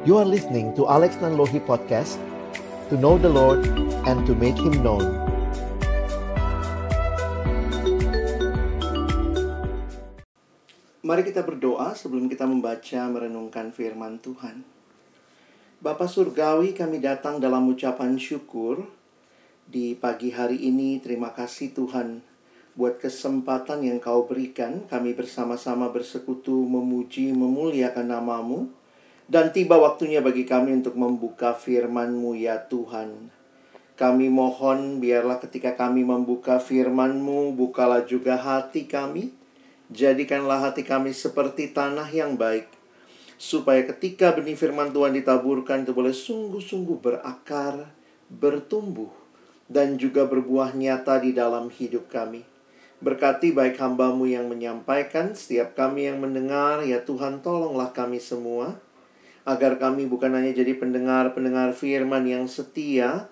You are listening to Alex Nanlohi Podcast To know the Lord and to make Him known Mari kita berdoa sebelum kita membaca merenungkan firman Tuhan. Bapa Surgawi kami datang dalam ucapan syukur di pagi hari ini. Terima kasih Tuhan buat kesempatan yang kau berikan. Kami bersama-sama bersekutu memuji memuliakan namamu. Dan tiba waktunya bagi kami untuk membuka firman-Mu ya Tuhan. Kami mohon biarlah ketika kami membuka firman-Mu, bukalah juga hati kami. Jadikanlah hati kami seperti tanah yang baik. Supaya ketika benih firman Tuhan ditaburkan itu boleh sungguh-sungguh berakar, bertumbuh, dan juga berbuah nyata di dalam hidup kami. Berkati baik hambamu yang menyampaikan, setiap kami yang mendengar, ya Tuhan tolonglah kami semua agar kami bukan hanya jadi pendengar-pendengar firman yang setia,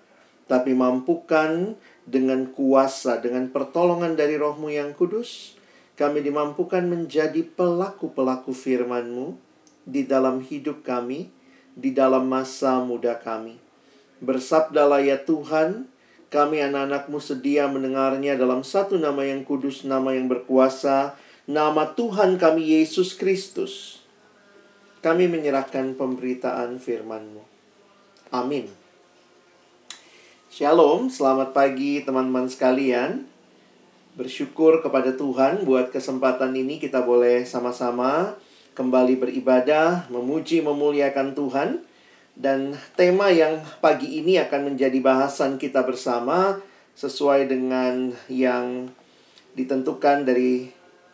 tapi mampukan dengan kuasa, dengan pertolongan dari rohmu yang kudus, kami dimampukan menjadi pelaku-pelaku firman-Mu di dalam hidup kami, di dalam masa muda kami. Bersabdalah ya Tuhan, kami anak-anakmu sedia mendengarnya dalam satu nama yang kudus, nama yang berkuasa, nama Tuhan kami Yesus Kristus kami menyerahkan pemberitaan firman-Mu. Amin. Shalom, selamat pagi teman-teman sekalian. Bersyukur kepada Tuhan buat kesempatan ini kita boleh sama-sama kembali beribadah, memuji, memuliakan Tuhan. Dan tema yang pagi ini akan menjadi bahasan kita bersama sesuai dengan yang ditentukan dari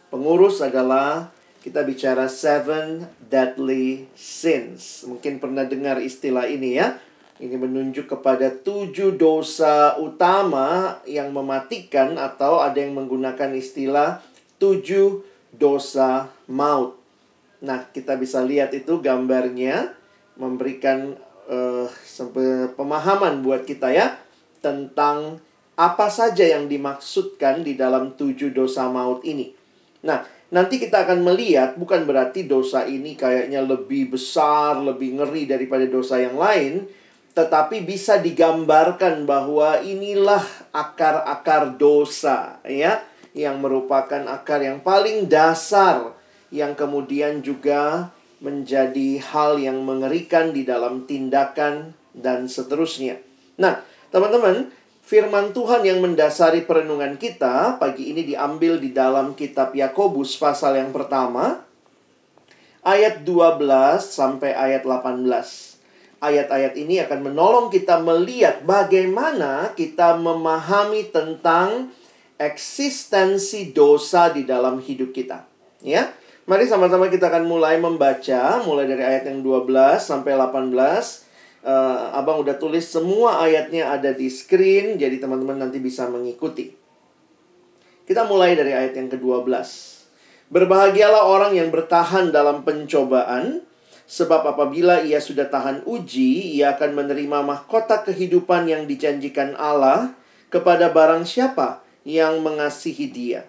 pengurus adalah kita bicara seven deadly sins. Mungkin pernah dengar istilah ini ya. Ini menunjuk kepada tujuh dosa utama yang mematikan atau ada yang menggunakan istilah tujuh dosa maut. Nah, kita bisa lihat itu gambarnya memberikan uh, pemahaman buat kita ya tentang apa saja yang dimaksudkan di dalam tujuh dosa maut ini. Nah, Nanti kita akan melihat bukan berarti dosa ini kayaknya lebih besar, lebih ngeri daripada dosa yang lain, tetapi bisa digambarkan bahwa inilah akar-akar dosa ya, yang merupakan akar yang paling dasar yang kemudian juga menjadi hal yang mengerikan di dalam tindakan dan seterusnya. Nah, teman-teman, Firman Tuhan yang mendasari perenungan kita pagi ini diambil di dalam kitab Yakobus pasal yang pertama ayat 12 sampai ayat 18. Ayat-ayat ini akan menolong kita melihat bagaimana kita memahami tentang eksistensi dosa di dalam hidup kita. Ya. Mari sama-sama kita akan mulai membaca mulai dari ayat yang 12 sampai 18 uh, abang udah tulis semua ayatnya ada di screen, jadi teman-teman nanti bisa mengikuti. Kita mulai dari ayat yang ke-12. Berbahagialah orang yang bertahan dalam pencobaan, sebab apabila ia sudah tahan uji, ia akan menerima mahkota kehidupan yang dijanjikan Allah kepada barang siapa yang mengasihi dia.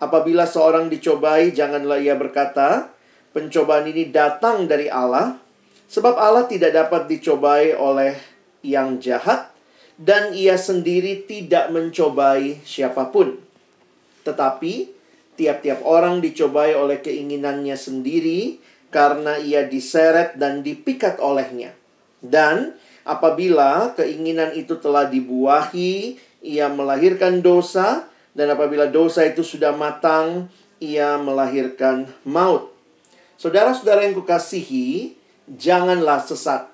Apabila seorang dicobai, janganlah ia berkata, "Pencobaan ini datang dari Allah," Sebab Allah tidak dapat dicobai oleh yang jahat dan ia sendiri tidak mencobai siapa pun. Tetapi tiap-tiap orang dicobai oleh keinginannya sendiri karena ia diseret dan dipikat olehnya. Dan apabila keinginan itu telah dibuahi, ia melahirkan dosa dan apabila dosa itu sudah matang, ia melahirkan maut. Saudara-saudara yang kukasihi, janganlah sesat.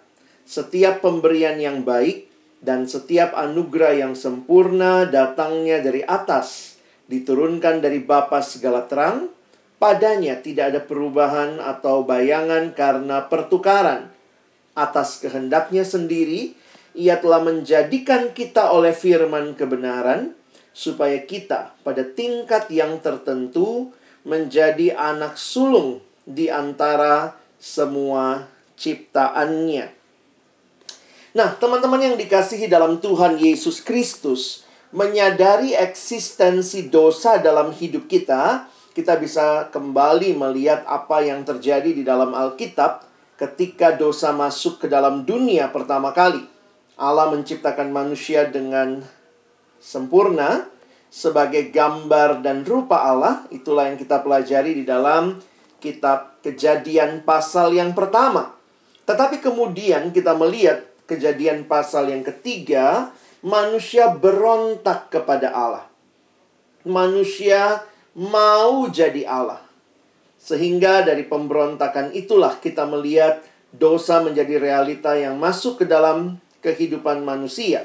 Setiap pemberian yang baik dan setiap anugerah yang sempurna datangnya dari atas, diturunkan dari Bapa segala terang, padanya tidak ada perubahan atau bayangan karena pertukaran. Atas kehendaknya sendiri, ia telah menjadikan kita oleh firman kebenaran, supaya kita pada tingkat yang tertentu menjadi anak sulung di antara semua ciptaannya. Nah, teman-teman yang dikasihi dalam Tuhan Yesus Kristus, menyadari eksistensi dosa dalam hidup kita, kita bisa kembali melihat apa yang terjadi di dalam Alkitab ketika dosa masuk ke dalam dunia pertama kali, Allah menciptakan manusia dengan sempurna sebagai gambar dan rupa Allah. Itulah yang kita pelajari di dalam kitab Kejadian pasal yang pertama. Tetapi kemudian kita melihat Kejadian pasal yang ketiga, manusia berontak kepada Allah. Manusia mau jadi Allah. Sehingga dari pemberontakan itulah kita melihat dosa menjadi realita yang masuk ke dalam kehidupan manusia.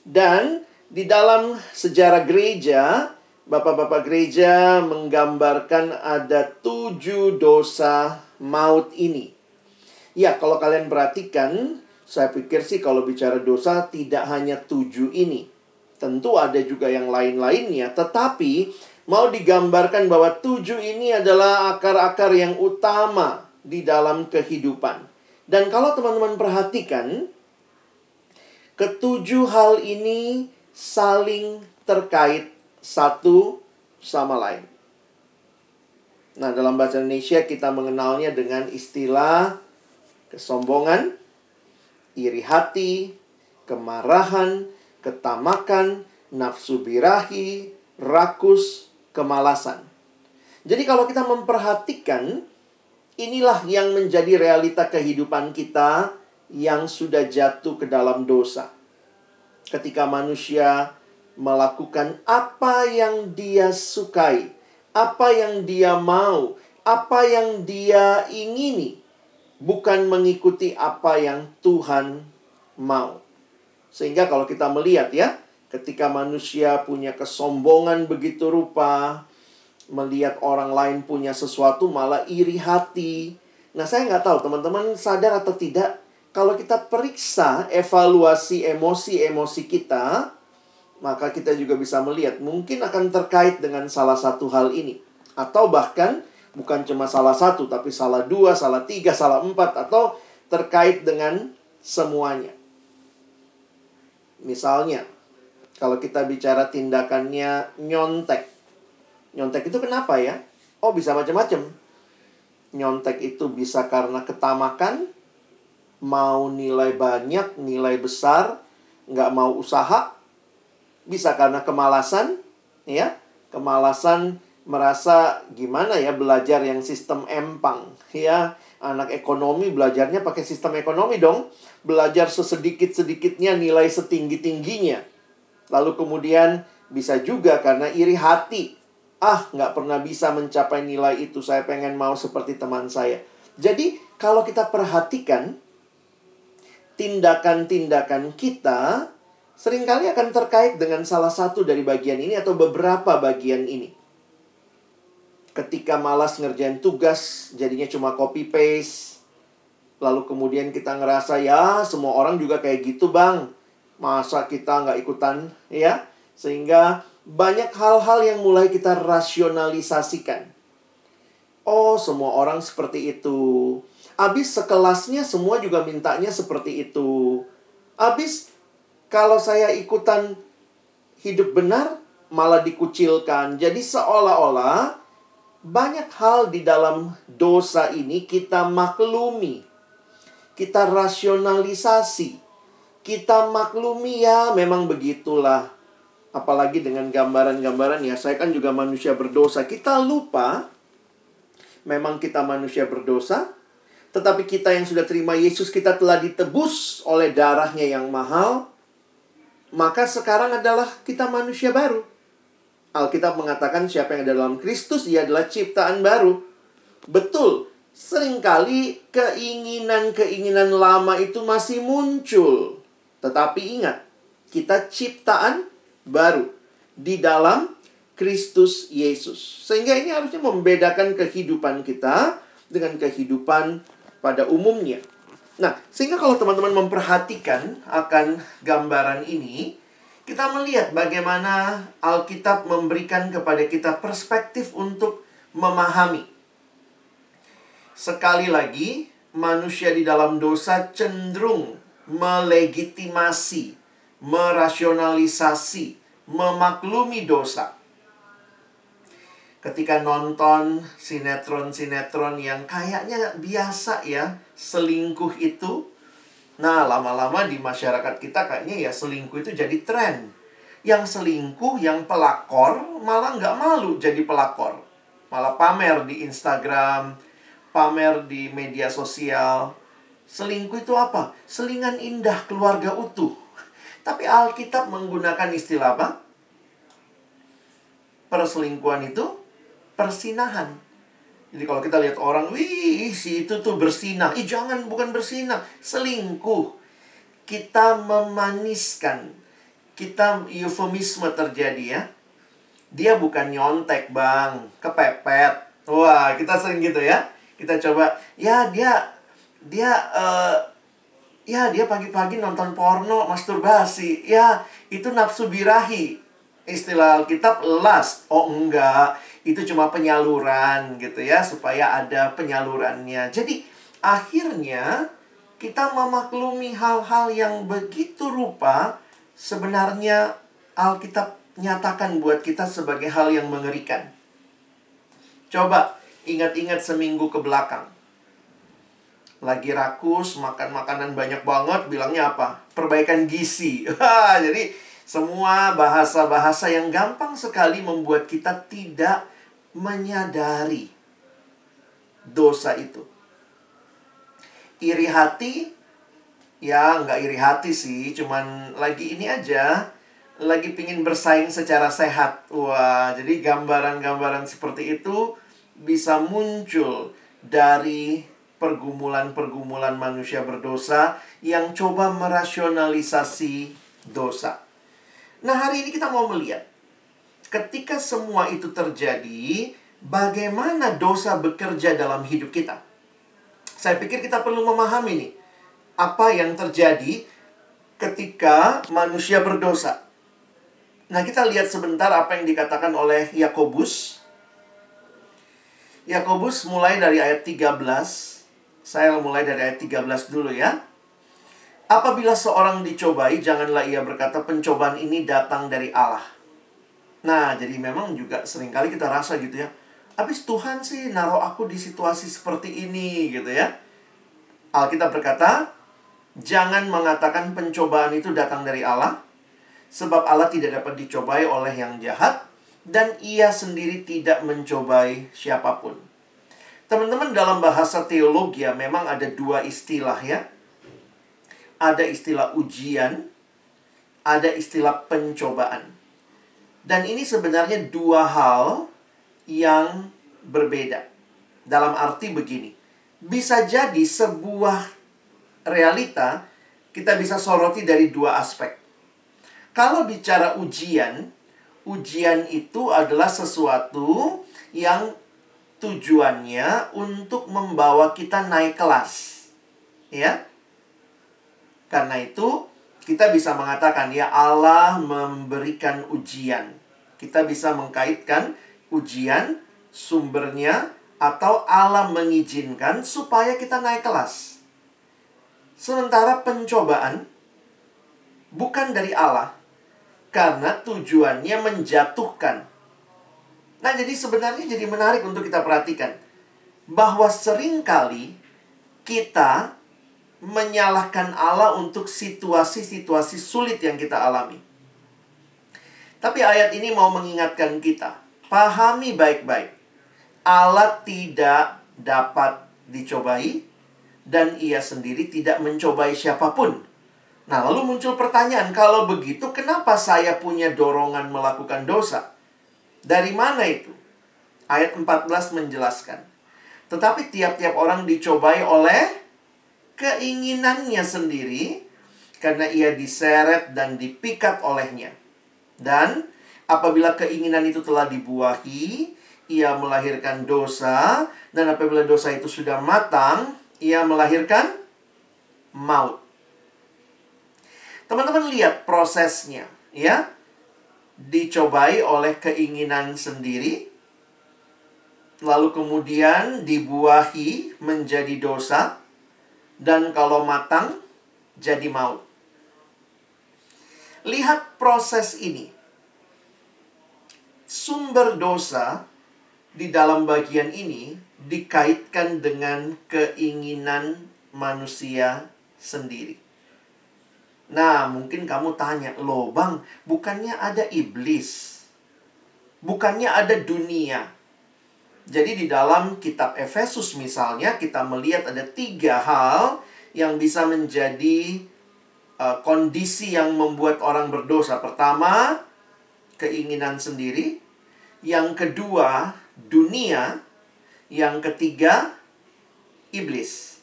Dan di dalam sejarah gereja, bapak-bapak gereja menggambarkan ada tujuh dosa maut ini. Ya, kalau kalian perhatikan, saya pikir sih kalau bicara dosa tidak hanya tujuh ini. Tentu ada juga yang lain-lainnya, tetapi mau digambarkan bahwa tujuh ini adalah akar-akar yang utama di dalam kehidupan. Dan kalau teman-teman perhatikan, ketujuh hal ini saling terkait satu sama lain. Nah, dalam bahasa Indonesia kita mengenalnya dengan istilah kesombongan, iri hati, kemarahan, ketamakan, nafsu birahi, rakus, kemalasan. Jadi kalau kita memperhatikan, inilah yang menjadi realita kehidupan kita yang sudah jatuh ke dalam dosa. Ketika manusia melakukan apa yang dia sukai, apa yang dia mau, apa yang dia ingini, bukan mengikuti apa yang Tuhan mau. Sehingga kalau kita melihat ya, Ketika manusia punya kesombongan begitu rupa, melihat orang lain punya sesuatu malah iri hati. Nah, saya nggak tahu teman-teman sadar atau tidak, kalau kita periksa evaluasi emosi-emosi kita, maka kita juga bisa melihat mungkin akan terkait dengan salah satu hal ini. Atau bahkan bukan cuma salah satu, tapi salah dua, salah tiga, salah empat, atau terkait dengan semuanya. Misalnya, kalau kita bicara tindakannya nyontek. Nyontek itu kenapa ya? Oh, bisa macam-macam. Nyontek itu bisa karena ketamakan, mau nilai banyak, nilai besar, nggak mau usaha. Bisa karena kemalasan, ya. Kemalasan merasa gimana ya belajar yang sistem empang, ya. Anak ekonomi belajarnya pakai sistem ekonomi dong. Belajar sesedikit-sedikitnya nilai setinggi-tingginya Lalu kemudian bisa juga karena iri hati. Ah, nggak pernah bisa mencapai nilai itu. Saya pengen mau seperti teman saya. Jadi, kalau kita perhatikan, tindakan-tindakan kita sering kali akan terkait dengan salah satu dari bagian ini atau beberapa bagian ini. Ketika malas ngerjain tugas, jadinya cuma copy-paste. Lalu kemudian kita ngerasa, ya semua orang juga kayak gitu bang Masa kita nggak ikutan, ya? Sehingga banyak hal-hal yang mulai kita rasionalisasikan. Oh, semua orang seperti itu. Abis sekelasnya semua juga mintanya seperti itu. Abis kalau saya ikutan hidup benar, malah dikucilkan. Jadi seolah-olah banyak hal di dalam dosa ini kita maklumi. Kita rasionalisasi kita maklumi ya memang begitulah. Apalagi dengan gambaran-gambaran ya, saya kan juga manusia berdosa. Kita lupa memang kita manusia berdosa, tetapi kita yang sudah terima Yesus, kita telah ditebus oleh darahnya yang mahal. Maka sekarang adalah kita manusia baru. Alkitab mengatakan siapa yang ada dalam Kristus, dia adalah ciptaan baru. Betul, sering kali keinginan-keinginan lama itu masih muncul. Tetapi ingat, kita ciptaan baru di dalam Kristus Yesus. Sehingga ini harusnya membedakan kehidupan kita dengan kehidupan pada umumnya. Nah, sehingga kalau teman-teman memperhatikan akan gambaran ini, kita melihat bagaimana Alkitab memberikan kepada kita perspektif untuk memahami. Sekali lagi, manusia di dalam dosa cenderung melegitimasi, merasionalisasi, memaklumi dosa. ketika nonton sinetron-sinetron yang kayaknya biasa ya, selingkuh itu. Nah, lama-lama di masyarakat kita kayaknya ya selingkuh itu jadi tren. Yang selingkuh, yang pelakor, malah nggak malu jadi pelakor. Malah pamer di Instagram, pamer di media sosial. Selingkuh itu apa? Selingan indah keluarga utuh. Tapi Alkitab menggunakan istilah apa? Perselingkuhan itu persinahan. Jadi kalau kita lihat orang, wih si itu tuh bersinah. Ih jangan, bukan bersinah. Selingkuh. Kita memaniskan. Kita eufemisme terjadi ya. Dia bukan nyontek bang, kepepet. Wah, kita sering gitu ya. Kita coba, ya dia, dia, uh, ya dia pagi-pagi nonton porno, masturbasi. Ya, itu nafsu birahi. Istilah Alkitab lust. Oh enggak, itu cuma penyaluran gitu ya supaya ada penyalurannya. Jadi akhirnya kita memaklumi hal-hal yang begitu rupa sebenarnya Alkitab nyatakan buat kita sebagai hal yang mengerikan. Coba ingat-ingat seminggu ke belakang. Lagi rakus, makan makanan banyak banget, bilangnya apa? Perbaikan gizi. Jadi semua bahasa-bahasa yang gampang sekali membuat kita tidak menyadari dosa itu. Iri hati, ya nggak iri hati sih, cuman lagi ini aja, lagi pingin bersaing secara sehat. Wah, jadi gambaran-gambaran seperti itu bisa muncul dari pergumulan-pergumulan manusia berdosa yang coba merasionalisasi dosa. Nah, hari ini kita mau melihat ketika semua itu terjadi, bagaimana dosa bekerja dalam hidup kita? Saya pikir kita perlu memahami nih, apa yang terjadi ketika manusia berdosa. Nah, kita lihat sebentar apa yang dikatakan oleh Yakobus. Yakobus mulai dari ayat 13. Saya mulai dari ayat 13 dulu ya. Apabila seorang dicobai, janganlah ia berkata pencobaan ini datang dari Allah. Nah, jadi memang juga sering kali kita rasa gitu ya. Habis Tuhan sih naruh aku di situasi seperti ini gitu ya. Alkitab berkata, jangan mengatakan pencobaan itu datang dari Allah, sebab Allah tidak dapat dicobai oleh yang jahat, dan ia sendiri tidak mencobai siapa pun. Teman-teman dalam bahasa teologi ya memang ada dua istilah ya. Ada istilah ujian, ada istilah pencobaan. Dan ini sebenarnya dua hal yang berbeda. Dalam arti begini. Bisa jadi sebuah realita kita bisa soroti dari dua aspek. Kalau bicara ujian, ujian itu adalah sesuatu yang tujuannya untuk membawa kita naik kelas. Ya. Karena itu kita bisa mengatakan ya Allah memberikan ujian. Kita bisa mengkaitkan ujian sumbernya atau Allah mengizinkan supaya kita naik kelas. Sementara pencobaan bukan dari Allah karena tujuannya menjatuhkan. Nah, jadi sebenarnya jadi menarik untuk kita perhatikan bahwa sering kali kita menyalahkan Allah untuk situasi-situasi sulit yang kita alami. Tapi ayat ini mau mengingatkan kita, pahami baik-baik. Allah tidak dapat dicobai dan ia sendiri tidak mencobai siapa pun. Nah, lalu muncul pertanyaan, kalau begitu kenapa saya punya dorongan melakukan dosa? Dari mana itu? Ayat 14 menjelaskan. Tetapi tiap-tiap orang dicobai oleh keinginannya sendiri karena ia diseret dan dipikat olehnya. Dan apabila keinginan itu telah dibuahi, ia melahirkan dosa dan apabila dosa itu sudah matang, ia melahirkan maut. Teman-teman lihat prosesnya, ya. Dicobai oleh keinginan sendiri, lalu kemudian dibuahi menjadi dosa, dan kalau matang jadi maut. Lihat proses ini. Sumber dosa di dalam bagian ini dikaitkan dengan keinginan manusia sendiri. Nah, mungkin kamu tanya, loh bang, bukannya ada iblis? Bukannya ada dunia? Jadi di dalam kitab Efesus misalnya, kita melihat ada tiga hal yang bisa menjadi uh, kondisi yang membuat orang berdosa. Pertama, keinginan sendiri. Yang kedua, dunia. Yang ketiga, iblis.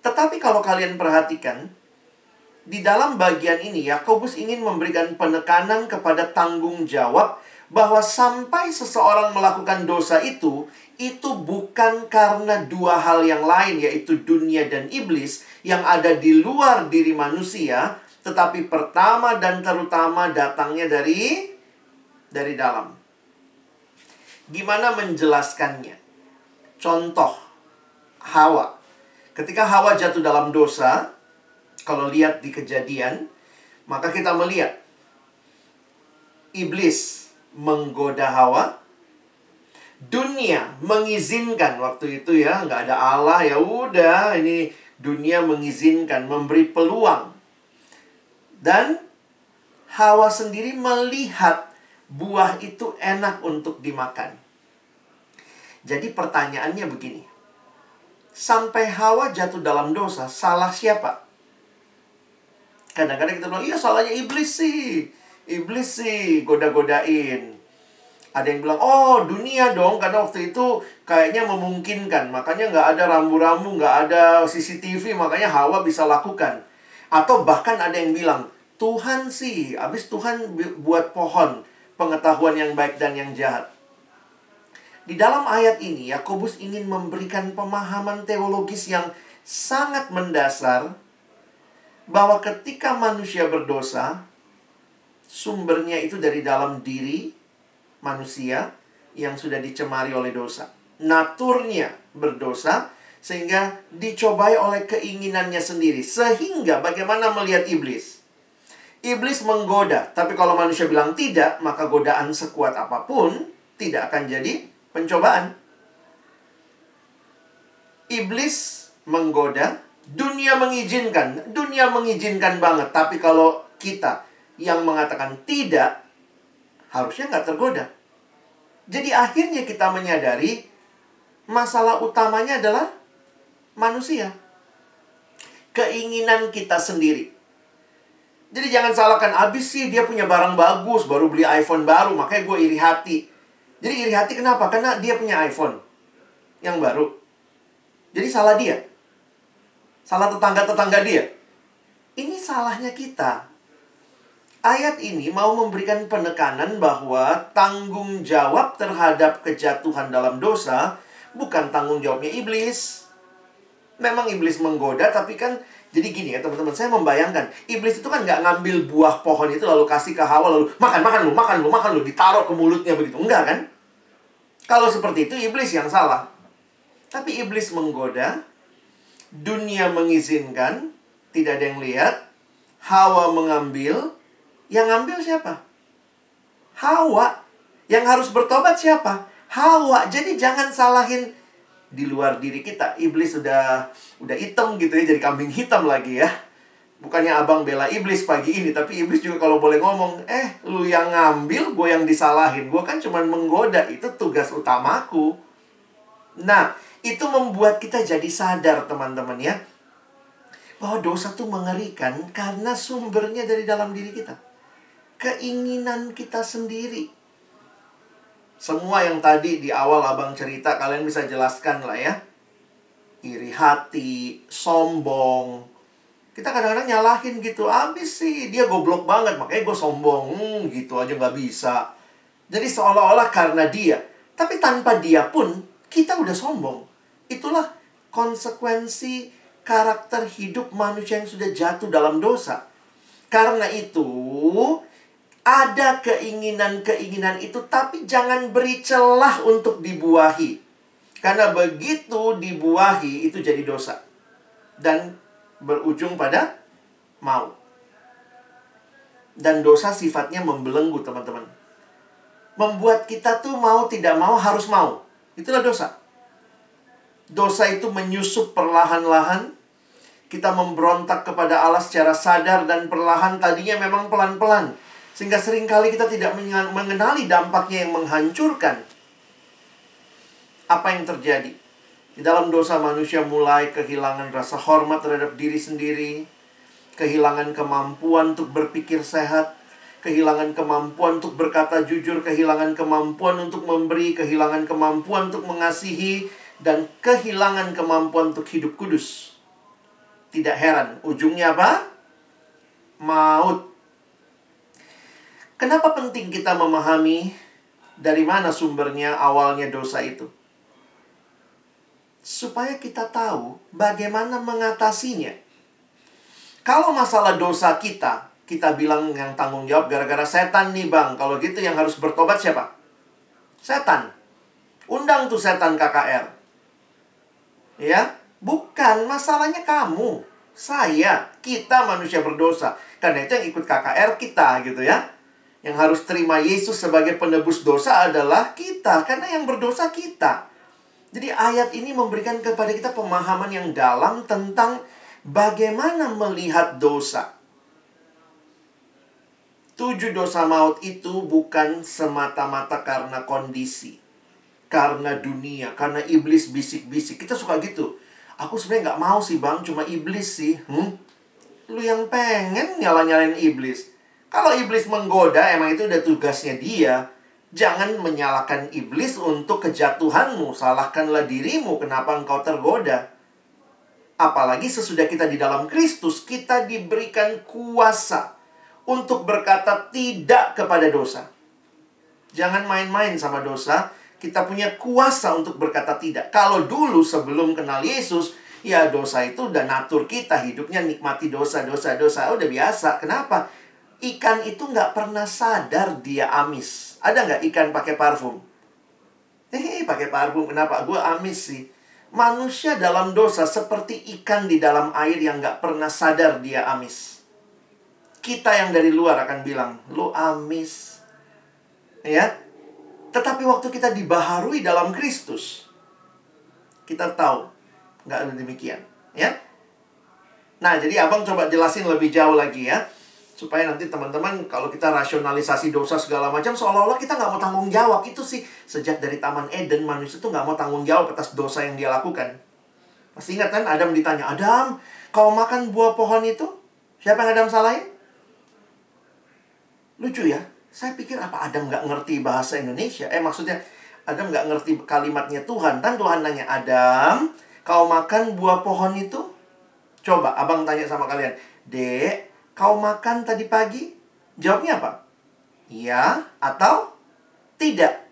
Tetapi kalau kalian perhatikan, di dalam bagian ini Yakobus ingin memberikan penekanan kepada tanggung jawab bahwa sampai seseorang melakukan dosa itu itu bukan karena dua hal yang lain yaitu dunia dan iblis yang ada di luar diri manusia tetapi pertama dan terutama datangnya dari dari dalam. Gimana menjelaskannya? Contoh Hawa. Ketika Hawa jatuh dalam dosa, kalau lihat di kejadian, maka kita melihat iblis menggoda Hawa, dunia mengizinkan waktu itu ya nggak ada Allah ya udah ini dunia mengizinkan memberi peluang dan Hawa sendiri melihat buah itu enak untuk dimakan. Jadi pertanyaannya begini. Sampai Hawa jatuh dalam dosa, salah siapa? Kadang-kadang kita bilang, iya salahnya iblis sih. Iblis sih goda-godain. Ada yang bilang, oh dunia dong, karena waktu itu kayaknya memungkinkan. Makanya nggak ada rambu-rambu, nggak ada CCTV, makanya Hawa bisa lakukan. Atau bahkan ada yang bilang, Tuhan sih, habis Tuhan buat pohon pengetahuan yang baik dan yang jahat. Di dalam ayat ini, Yakobus ingin memberikan pemahaman teologis yang sangat mendasar bahwa ketika manusia berdosa, sumbernya itu dari dalam diri manusia yang sudah dicemari oleh dosa. Naturnya berdosa sehingga dicobai oleh keinginannya sendiri. Sehingga bagaimana melihat iblis? Iblis menggoda, tapi kalau manusia bilang tidak, maka godaan sekuat apa pun tidak akan jadi pencobaan. Iblis menggoda, Dunia mengizinkan, dunia mengizinkan banget. Tapi kalau kita yang mengatakan tidak, harusnya nggak tergoda. Jadi akhirnya kita menyadari masalah utamanya adalah manusia. Keinginan kita sendiri. Jadi jangan salahkan abis sih dia punya barang bagus, baru beli iPhone baru, makanya gue iri hati. Jadi iri hati kenapa? Karena dia punya iPhone yang baru. Jadi salah dia. Salah tetangga-tetangga dia. Ini salahnya kita. Ayat ini mau memberikan penekanan bahwa tanggung jawab terhadap kejatuhan dalam dosa bukan tanggung jawabnya iblis. Memang iblis menggoda, tapi kan jadi gini ya teman-teman, saya membayangkan iblis itu kan nggak ngambil buah pohon itu lalu kasih ke Hawa lalu makan makan lu makan lu makan lu ditaruh ke mulutnya begitu enggak kan? Kalau seperti itu iblis yang salah. Tapi iblis menggoda dunia mengizinkan, tidak ada yang lihat. Hawa mengambil, yang ngambil siapa? Hawa. Yang harus bertobat siapa? Hawa. Jadi jangan salahin di luar diri kita. Iblis sudah udah hitam gitu ya, jadi kambing hitam lagi ya. Bukannya abang bela iblis pagi ini, tapi iblis juga kalau boleh ngomong, eh lu yang ngambil, gue yang disalahin. Gue kan cuma menggoda, itu tugas utamaku. Nah, itu membuat kita jadi sadar teman-teman ya bahwa dosa itu mengerikan karena sumbernya dari dalam diri kita. Keinginan kita sendiri. Semua yang tadi di awal abang cerita kalian bisa jelaskan lah ya. Iri hati, sombong. Kita kadang-kadang nyalahin gitu. Abis sih dia goblok banget makanya gue sombong. Hmm, gitu aja nggak bisa. Jadi seolah-olah karena dia. Tapi tanpa dia pun kita udah sombong. Itulah konsekuensi karakter hidup manusia yang sudah jatuh dalam dosa. Karena itu, ada keinginan-keinginan itu, tapi jangan beri celah untuk dibuahi. Karena begitu dibuahi, itu jadi dosa. Dan berujung pada mau. Dan dosa sifatnya membelenggu, teman-teman. Membuat kita tuh mau tidak mau harus mau. Itulah dosa. Dosa itu menyusup perlahan-lahan. Kita memberontak kepada Allah secara sadar dan perlahan tadinya memang pelan-pelan. Sehingga sering kali kita tidak mengenali dampaknya yang menghancurkan. Apa yang terjadi? Di dalam dosa manusia mulai kehilangan rasa hormat terhadap diri sendiri, kehilangan kemampuan untuk berpikir sehat, kehilangan kemampuan untuk berkata jujur, kehilangan kemampuan untuk memberi, kehilangan kemampuan untuk mengasihi, dan kehilangan kemampuan untuk hidup kudus. Tidak heran, ujungnya apa? Maut. Kenapa penting kita memahami dari mana sumbernya awalnya dosa itu? Supaya kita tahu bagaimana mengatasinya. Kalau masalah dosa kita, kita bilang yang tanggung jawab gara-gara setan nih bang. Kalau gitu yang harus bertobat siapa? Setan. Undang tuh setan KKR. Ya, bukan masalahnya kamu. Saya, kita manusia berdosa. Karena itu yang ikut KKR kita gitu ya. Yang harus terima Yesus sebagai penebus dosa adalah kita. Karena yang berdosa kita. Jadi ayat ini memberikan kepada kita pemahaman yang dalam tentang bagaimana melihat dosa. Tujuh dosa maut itu bukan semata-mata karena kondisi. Karena dunia, karena iblis bisik-bisik. Kita suka gitu. Aku sebenarnya nggak mau sih bang, cuma iblis sih. Hmm? Lu yang pengen nyala-nyalain iblis. Kalau iblis menggoda, emang itu udah tugasnya dia. Jangan menyalahkan iblis untuk kejatuhanmu. Salahkanlah dirimu kenapa engkau tergoda. Apalagi sesudah kita di dalam Kristus, kita diberikan kuasa untuk berkata tidak kepada dosa. Jangan main-main sama dosa. Kita punya kuasa untuk berkata tidak. Kalau dulu sebelum kenal Yesus, ya dosa itu udah natur kita. Hidupnya nikmati dosa, dosa, dosa. Udah biasa. Kenapa? Ikan itu nggak pernah sadar dia amis. Ada nggak ikan pakai parfum? Hehe, pakai parfum. Kenapa? Gue amis sih Manusia dalam dosa seperti ikan di dalam air yang gak pernah sadar dia amis. Kita yang dari luar akan bilang, lu amis. Ya, tetapi waktu kita dibaharui dalam Kristus, kita tahu nggak ada demikian, ya. Nah, jadi abang coba jelasin lebih jauh lagi ya supaya nanti teman-teman kalau kita rasionalisasi dosa segala macam seolah-olah kita nggak mau tanggung jawab. Itu sih sejak dari taman Eden manusia itu nggak mau tanggung jawab atas dosa yang dia lakukan. Pasti ingat kan Adam ditanya Adam kau makan buah pohon itu? Siapa yang Adam salahin? Lucu ya saya pikir apa Adam nggak ngerti bahasa Indonesia? Eh maksudnya Adam nggak ngerti kalimatnya Tuhan. Kan Tuhan nanya Adam kau makan buah pohon itu? Coba abang tanya sama kalian dek Kau makan tadi pagi? Jawabnya apa? Iya atau tidak.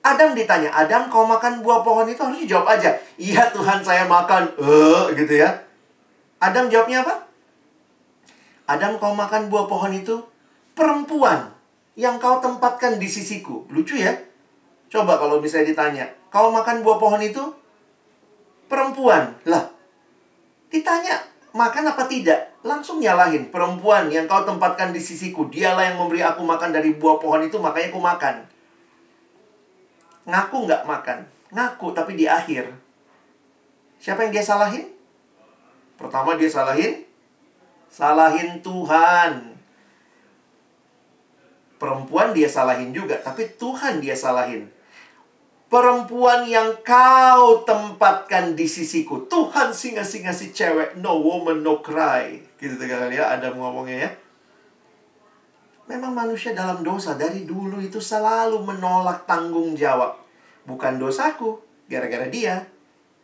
Adam ditanya, Adam kau makan buah pohon itu harus jawab aja. Iya Tuhan saya makan. Eh gitu ya. Adam jawabnya apa? Adam kau makan buah pohon itu perempuan yang kau tempatkan di sisiku. Lucu ya? Coba kalau misalnya ditanya, kau makan buah pohon itu perempuan. Lah, ditanya makan apa tidak? Langsung nyalahin perempuan yang kau tempatkan di sisiku. Dialah yang memberi aku makan dari buah pohon itu, makanya aku makan. Ngaku nggak makan. Ngaku, tapi di akhir. Siapa yang dia salahin? Pertama dia salahin. Salahin Tuhan. Perempuan dia salahin juga, tapi Tuhan dia salahin perempuan yang kau tempatkan di sisiku. Tuhan singa-singa si cewek, no woman, no cry. Gitu kali ya, ada ngomongnya ya. Memang manusia dalam dosa dari dulu itu selalu menolak tanggung jawab. Bukan dosaku, gara-gara dia.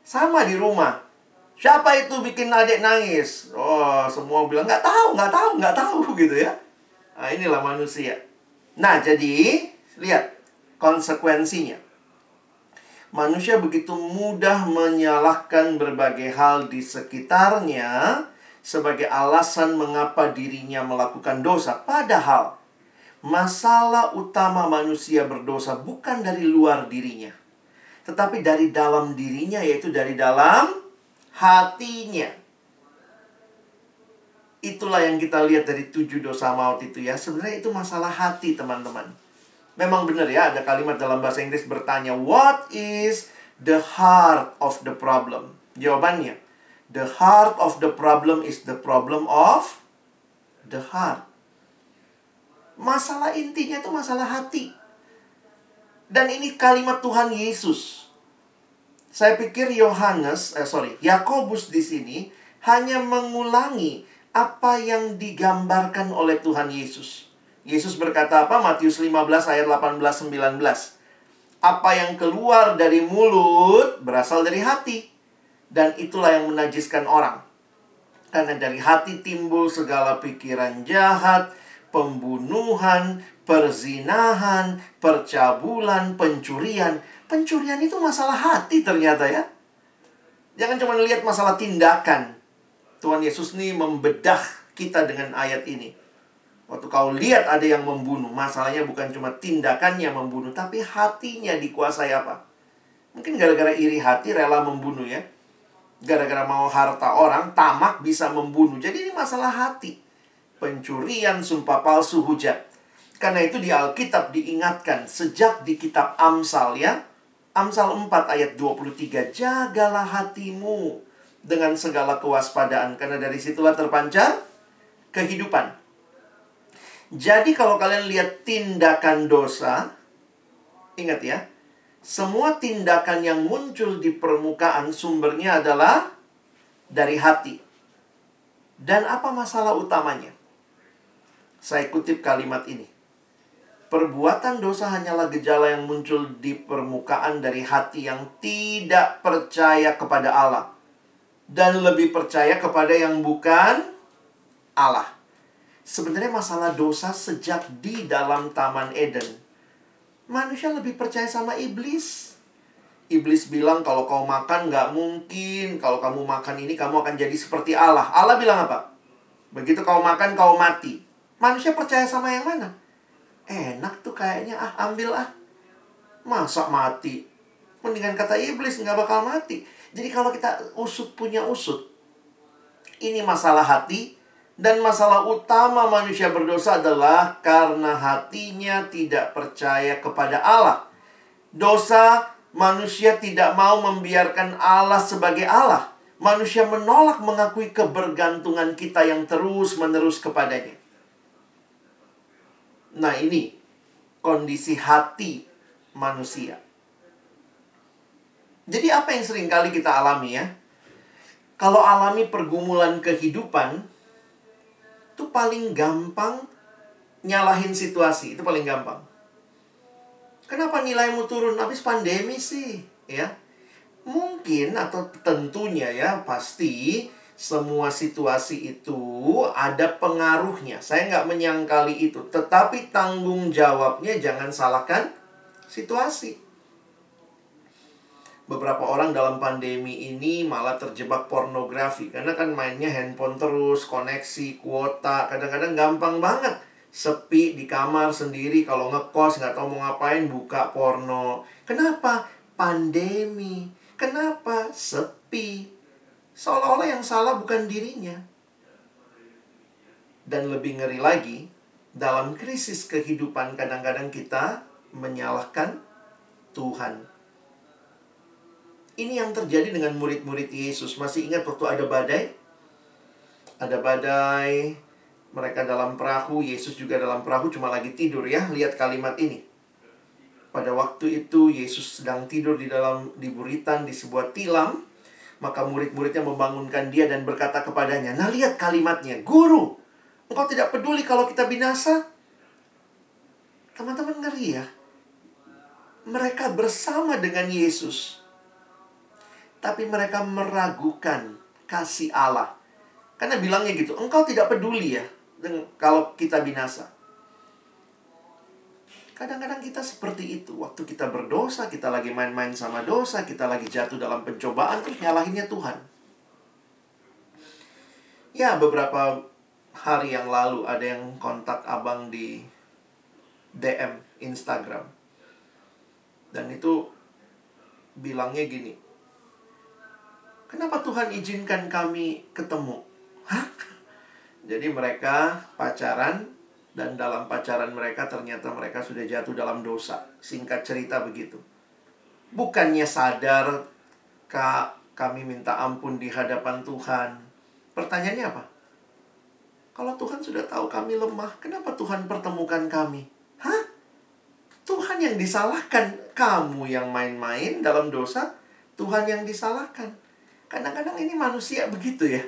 Sama di rumah. Siapa itu bikin adik nangis? Oh, semua bilang, nggak tahu, nggak tahu, nggak tahu gitu ya. Nah, inilah manusia. Nah, jadi, lihat konsekuensinya manusia begitu mudah menyalahkan berbagai hal di sekitarnya sebagai alasan mengapa dirinya melakukan dosa. Padahal masalah utama manusia berdosa bukan dari luar dirinya, tetapi dari dalam dirinya, yaitu dari dalam hatinya. Itulah yang kita lihat dari tujuh dosa maut itu ya. Sebenarnya itu masalah hati, teman-teman. Memang benar ya, ada kalimat dalam bahasa Inggris bertanya, What is the heart of the problem? Jawabannya, The heart of the problem is the problem of the heart. Masalah intinya itu masalah hati. Dan ini kalimat Tuhan Yesus. Saya pikir Yohanes, eh sorry, Yakobus di sini hanya mengulangi apa yang digambarkan oleh Tuhan Yesus. Yesus berkata apa? Matius 15 ayat 18 19. Apa yang keluar dari mulut berasal dari hati dan itulah yang menajiskan orang. Karena dari hati timbul segala pikiran jahat, pembunuhan, perzinahan, percabulan, pencurian. Pencurian itu masalah hati ternyata ya. Jangan cuma lihat masalah tindakan. Tuhan Yesus ini membedah kita dengan ayat ini. Waktu kau lihat ada yang membunuh, masalahnya bukan cuma tindakannya membunuh, tapi hatinya dikuasai apa? Mungkin gara-gara iri hati rela membunuh ya. Gara-gara mau harta orang, tamak bisa membunuh. Jadi ini masalah hati. Pencurian, sumpah palsu, hujat. Karena itu di Alkitab diingatkan sejak di kitab Amsal ya. Amsal 4 ayat 23. Jagalah hatimu dengan segala kewaspadaan. Karena dari situlah terpancar kehidupan. Jadi kalau kalian lihat tindakan dosa, ingat ya, semua tindakan yang muncul di permukaan sumbernya adalah dari hati. Dan apa masalah utamanya? Saya kutip kalimat ini. Perbuatan dosa hanyalah gejala yang muncul di permukaan dari hati yang tidak percaya kepada Allah dan lebih percaya kepada yang bukan Allah sebenarnya masalah dosa sejak di dalam Taman Eden. Manusia lebih percaya sama iblis. Iblis bilang kalau kau makan nggak mungkin. Kalau kamu makan ini kamu akan jadi seperti Allah. Allah bilang apa? Begitu kau makan kau mati. Manusia percaya sama yang mana? Enak tuh kayaknya ah ambil ah. Masa mati? Mendingan kata iblis nggak bakal mati. Jadi kalau kita usut punya usut. Ini masalah hati dan masalah utama manusia berdosa adalah karena hatinya tidak percaya kepada Allah. Dosa manusia tidak mau membiarkan Allah sebagai Allah. Manusia menolak mengakui kebergantungan kita yang terus-menerus kepadanya. Nah, ini kondisi hati manusia. Jadi apa yang sering kali kita alami ya? Kalau alami pergumulan kehidupan, itu paling gampang nyalahin situasi. Itu paling gampang. Kenapa nilaimu turun habis pandemi sih? Ya. Mungkin atau tentunya ya pasti semua situasi itu ada pengaruhnya. Saya nggak menyangkali itu. Tetapi tanggung jawabnya jangan salahkan situasi beberapa orang dalam pandemi ini malah terjebak pornografi karena kan mainnya handphone terus, koneksi, kuota, kadang-kadang gampang banget sepi di kamar sendiri kalau ngekos nggak tahu mau ngapain buka porno. Kenapa? Pandemi. Kenapa? Sepi. Seolah-olah yang salah bukan dirinya. Dan lebih ngeri lagi, dalam krisis kehidupan kadang-kadang kita menyalahkan Tuhan. Ini yang terjadi dengan murid-murid Yesus. Masih ingat waktu ada badai? Ada badai, mereka dalam perahu, Yesus juga dalam perahu cuma lagi tidur ya. Lihat kalimat ini. Pada waktu itu Yesus sedang tidur di dalam di buritan di sebuah tilam, maka murid-muridnya membangunkan dia dan berkata kepadanya, "Nah, lihat kalimatnya, Guru, engkau tidak peduli kalau kita binasa?" Teman-teman ngeri ya. Mereka bersama dengan Yesus tapi mereka meragukan kasih Allah. Karena bilangnya gitu, engkau tidak peduli ya kalau kita binasa. Kadang-kadang kita seperti itu. Waktu kita berdosa, kita lagi main-main sama dosa, kita lagi jatuh dalam pencobaan, terus nyalahinnya Tuhan. Ya, beberapa hari yang lalu ada yang kontak abang di DM Instagram. Dan itu bilangnya gini, Kenapa Tuhan izinkan kami ketemu? Hah? Jadi mereka pacaran Dan dalam pacaran mereka ternyata mereka sudah jatuh dalam dosa. Singkat cerita begitu. Bukannya sadar, Kak, kami minta ampun di hadapan Tuhan. Pertanyaannya apa? Kalau Tuhan sudah tahu kami lemah, kenapa Tuhan pertemukan kami? Hah? Tuhan yang disalahkan, kamu yang main-main dalam dosa, Tuhan yang disalahkan. Kadang-kadang ini manusia begitu ya.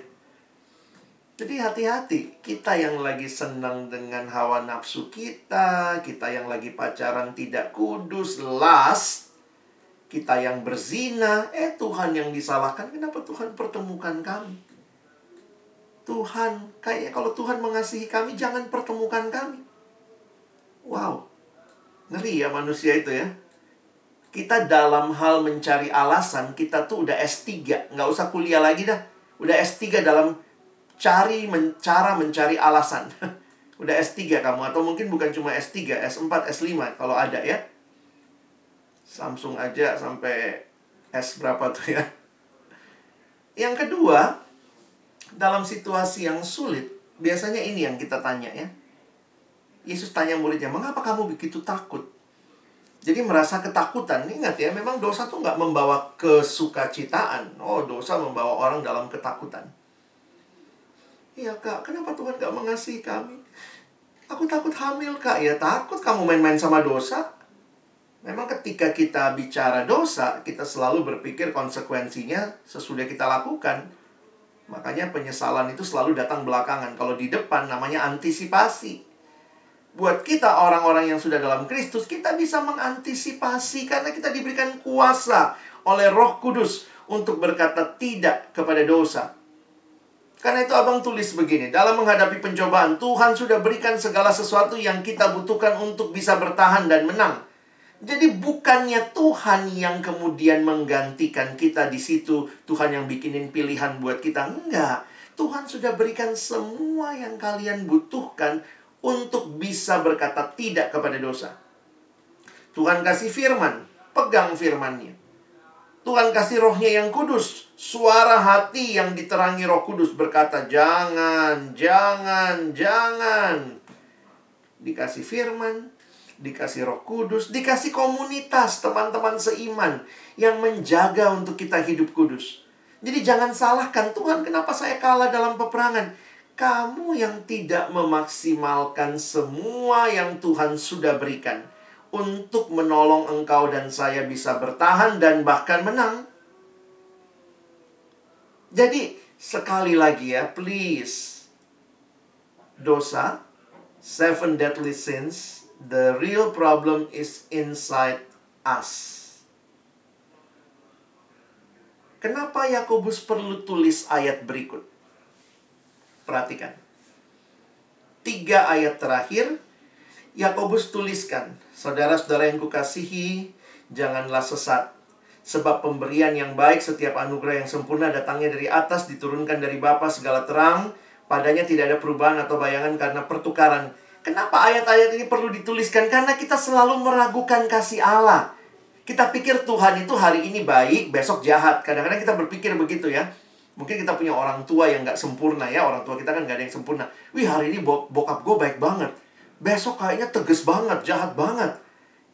Jadi hati-hati, kita yang lagi senang dengan hawa nafsu kita, kita yang lagi pacaran tidak kudus, las, kita yang berzina, eh Tuhan yang disalahkan, kenapa Tuhan pertemukan kami? Tuhan, kayaknya kalau Tuhan mengasihi kami, jangan pertemukan kami. Wow, ngeri ya manusia itu ya. Kita dalam hal mencari alasan, kita tuh udah S3, nggak usah kuliah lagi dah. Udah S3 dalam cari men, cara mencari alasan. Udah S3 kamu atau mungkin bukan cuma S3, S4, S5 kalau ada ya. Samsung aja sampai S berapa tuh ya. Yang kedua, dalam situasi yang sulit, biasanya ini yang kita tanya ya. Yesus tanya muridnya, mengapa kamu begitu takut? Jadi merasa ketakutan. Ingat ya, memang dosa tuh nggak membawa kesukacitaan. Oh, dosa membawa orang dalam ketakutan. Iya kak, kenapa Tuhan gak mengasihi kami? Aku takut hamil kak, ya takut kamu main-main sama dosa. Memang ketika kita bicara dosa, kita selalu berpikir konsekuensinya sesudah kita lakukan. Makanya penyesalan itu selalu datang belakangan. Kalau di depan namanya antisipasi. Buat kita orang-orang yang sudah dalam Kristus, kita bisa mengantisipasi karena kita diberikan kuasa oleh Roh Kudus untuk berkata tidak kepada dosa. Karena itu abang tulis begini, dalam menghadapi pencobaan, Tuhan sudah berikan segala sesuatu yang kita butuhkan untuk bisa bertahan dan menang. Jadi bukannya Tuhan yang kemudian menggantikan kita di situ, Tuhan yang bikinin pilihan buat kita. Enggak. Tuhan sudah berikan semua yang kalian butuhkan untuk bisa berkata tidak kepada dosa. Tuhan kasih firman, pegang firmannya. Tuhan kasih rohnya yang kudus. Suara hati yang diterangi roh kudus berkata, jangan, jangan, jangan. Dikasih firman, dikasih roh kudus, dikasih komunitas teman-teman seiman yang menjaga untuk kita hidup kudus. Jadi jangan salahkan Tuhan kenapa saya kalah dalam peperangan. Kamu yang tidak memaksimalkan semua yang Tuhan sudah berikan untuk menolong engkau dan saya bisa bertahan dan bahkan menang. Jadi, sekali lagi ya, please. Dosa, seven deadly sins, the real problem is inside us. Kenapa Yakobus perlu tulis ayat berikut? Perhatikan. Tiga ayat terakhir Yakobus tuliskan, saudara-saudara yang kukasihi, janganlah sesat. Sebab pemberian yang baik setiap anugerah yang sempurna datangnya dari atas, diturunkan dari Bapa segala terang, padanya tidak ada perubahan atau bayangan karena pertukaran. Kenapa ayat-ayat ini perlu dituliskan? Karena kita selalu meragukan kasih Allah. Kita pikir Tuhan itu hari ini baik, besok jahat. Kadang-kadang kita berpikir begitu ya. Mungkin kita punya orang tua yang nggak sempurna ya. Orang tua kita kan nggak ada yang sempurna. Wih hari ini bokap gue baik banget besok kayaknya tegas banget, jahat banget.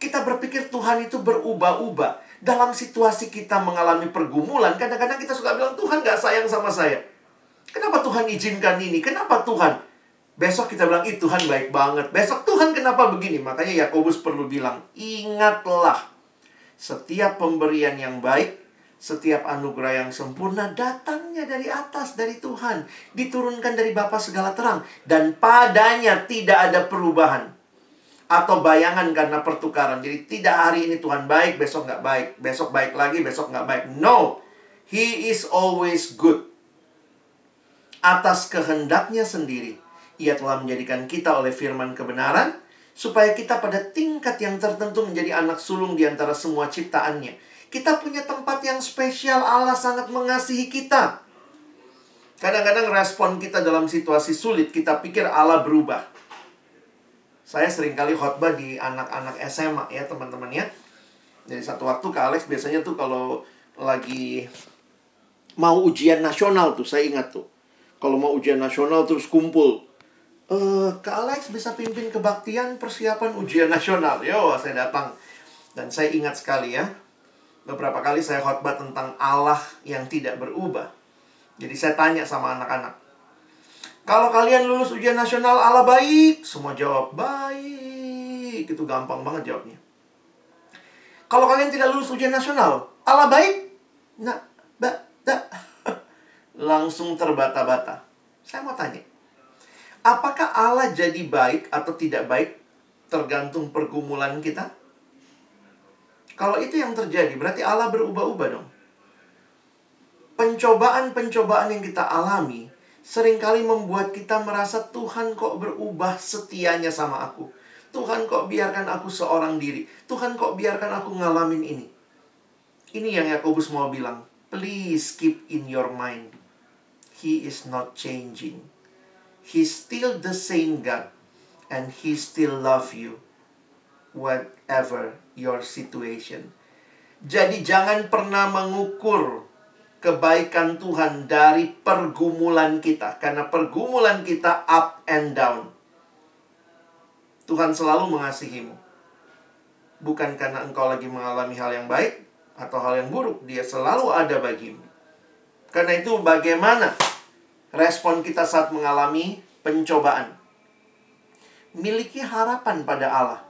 Kita berpikir Tuhan itu berubah-ubah. Dalam situasi kita mengalami pergumulan, kadang-kadang kita suka bilang, Tuhan gak sayang sama saya. Kenapa Tuhan izinkan ini? Kenapa Tuhan? Besok kita bilang, itu Tuhan baik banget. Besok Tuhan kenapa begini? Makanya Yakobus perlu bilang, ingatlah. Setiap pemberian yang baik setiap anugerah yang sempurna datangnya dari atas, dari Tuhan. Diturunkan dari Bapa segala terang. Dan padanya tidak ada perubahan. Atau bayangan karena pertukaran. Jadi tidak hari ini Tuhan baik, besok nggak baik. Besok baik lagi, besok nggak baik. No. He is always good. Atas kehendaknya sendiri. Ia telah menjadikan kita oleh firman kebenaran. Supaya kita pada tingkat yang tertentu menjadi anak sulung di antara semua ciptaannya kita punya tempat yang spesial. Allah sangat mengasihi kita. Kadang-kadang respon kita dalam situasi sulit, kita pikir Allah berubah. Saya sering kali khotbah di anak-anak SMA ya teman-teman ya. Jadi satu waktu ke Alex biasanya tuh kalau lagi mau ujian nasional tuh, saya ingat tuh. Kalau mau ujian nasional terus kumpul. eh Kak Alex bisa pimpin kebaktian persiapan ujian nasional. Yo, saya datang. Dan saya ingat sekali ya, beberapa kali saya khotbah tentang Allah yang tidak berubah. Jadi saya tanya sama anak-anak, kalau kalian lulus ujian nasional Allah baik, semua jawab baik. Itu gampang banget jawabnya. Kalau kalian tidak lulus ujian nasional, Allah baik? Nah, ba, da. Langsung terbata-bata. Saya mau tanya, apakah Allah jadi baik atau tidak baik tergantung pergumulan kita? Kalau itu yang terjadi, berarti Allah berubah-ubah dong. Pencobaan-pencobaan yang kita alami sering kali membuat kita merasa Tuhan kok berubah setianya sama aku. Tuhan kok biarkan aku seorang diri. Tuhan kok biarkan aku ngalamin ini. Ini yang Yakobus mau bilang. Please keep in your mind. He is not changing. He's still the same God. And He still love you. Whatever your situation. Jadi jangan pernah mengukur kebaikan Tuhan dari pergumulan kita. Karena pergumulan kita up and down. Tuhan selalu mengasihimu. Bukan karena engkau lagi mengalami hal yang baik atau hal yang buruk. Dia selalu ada bagimu. Karena itu bagaimana respon kita saat mengalami pencobaan. Miliki harapan pada Allah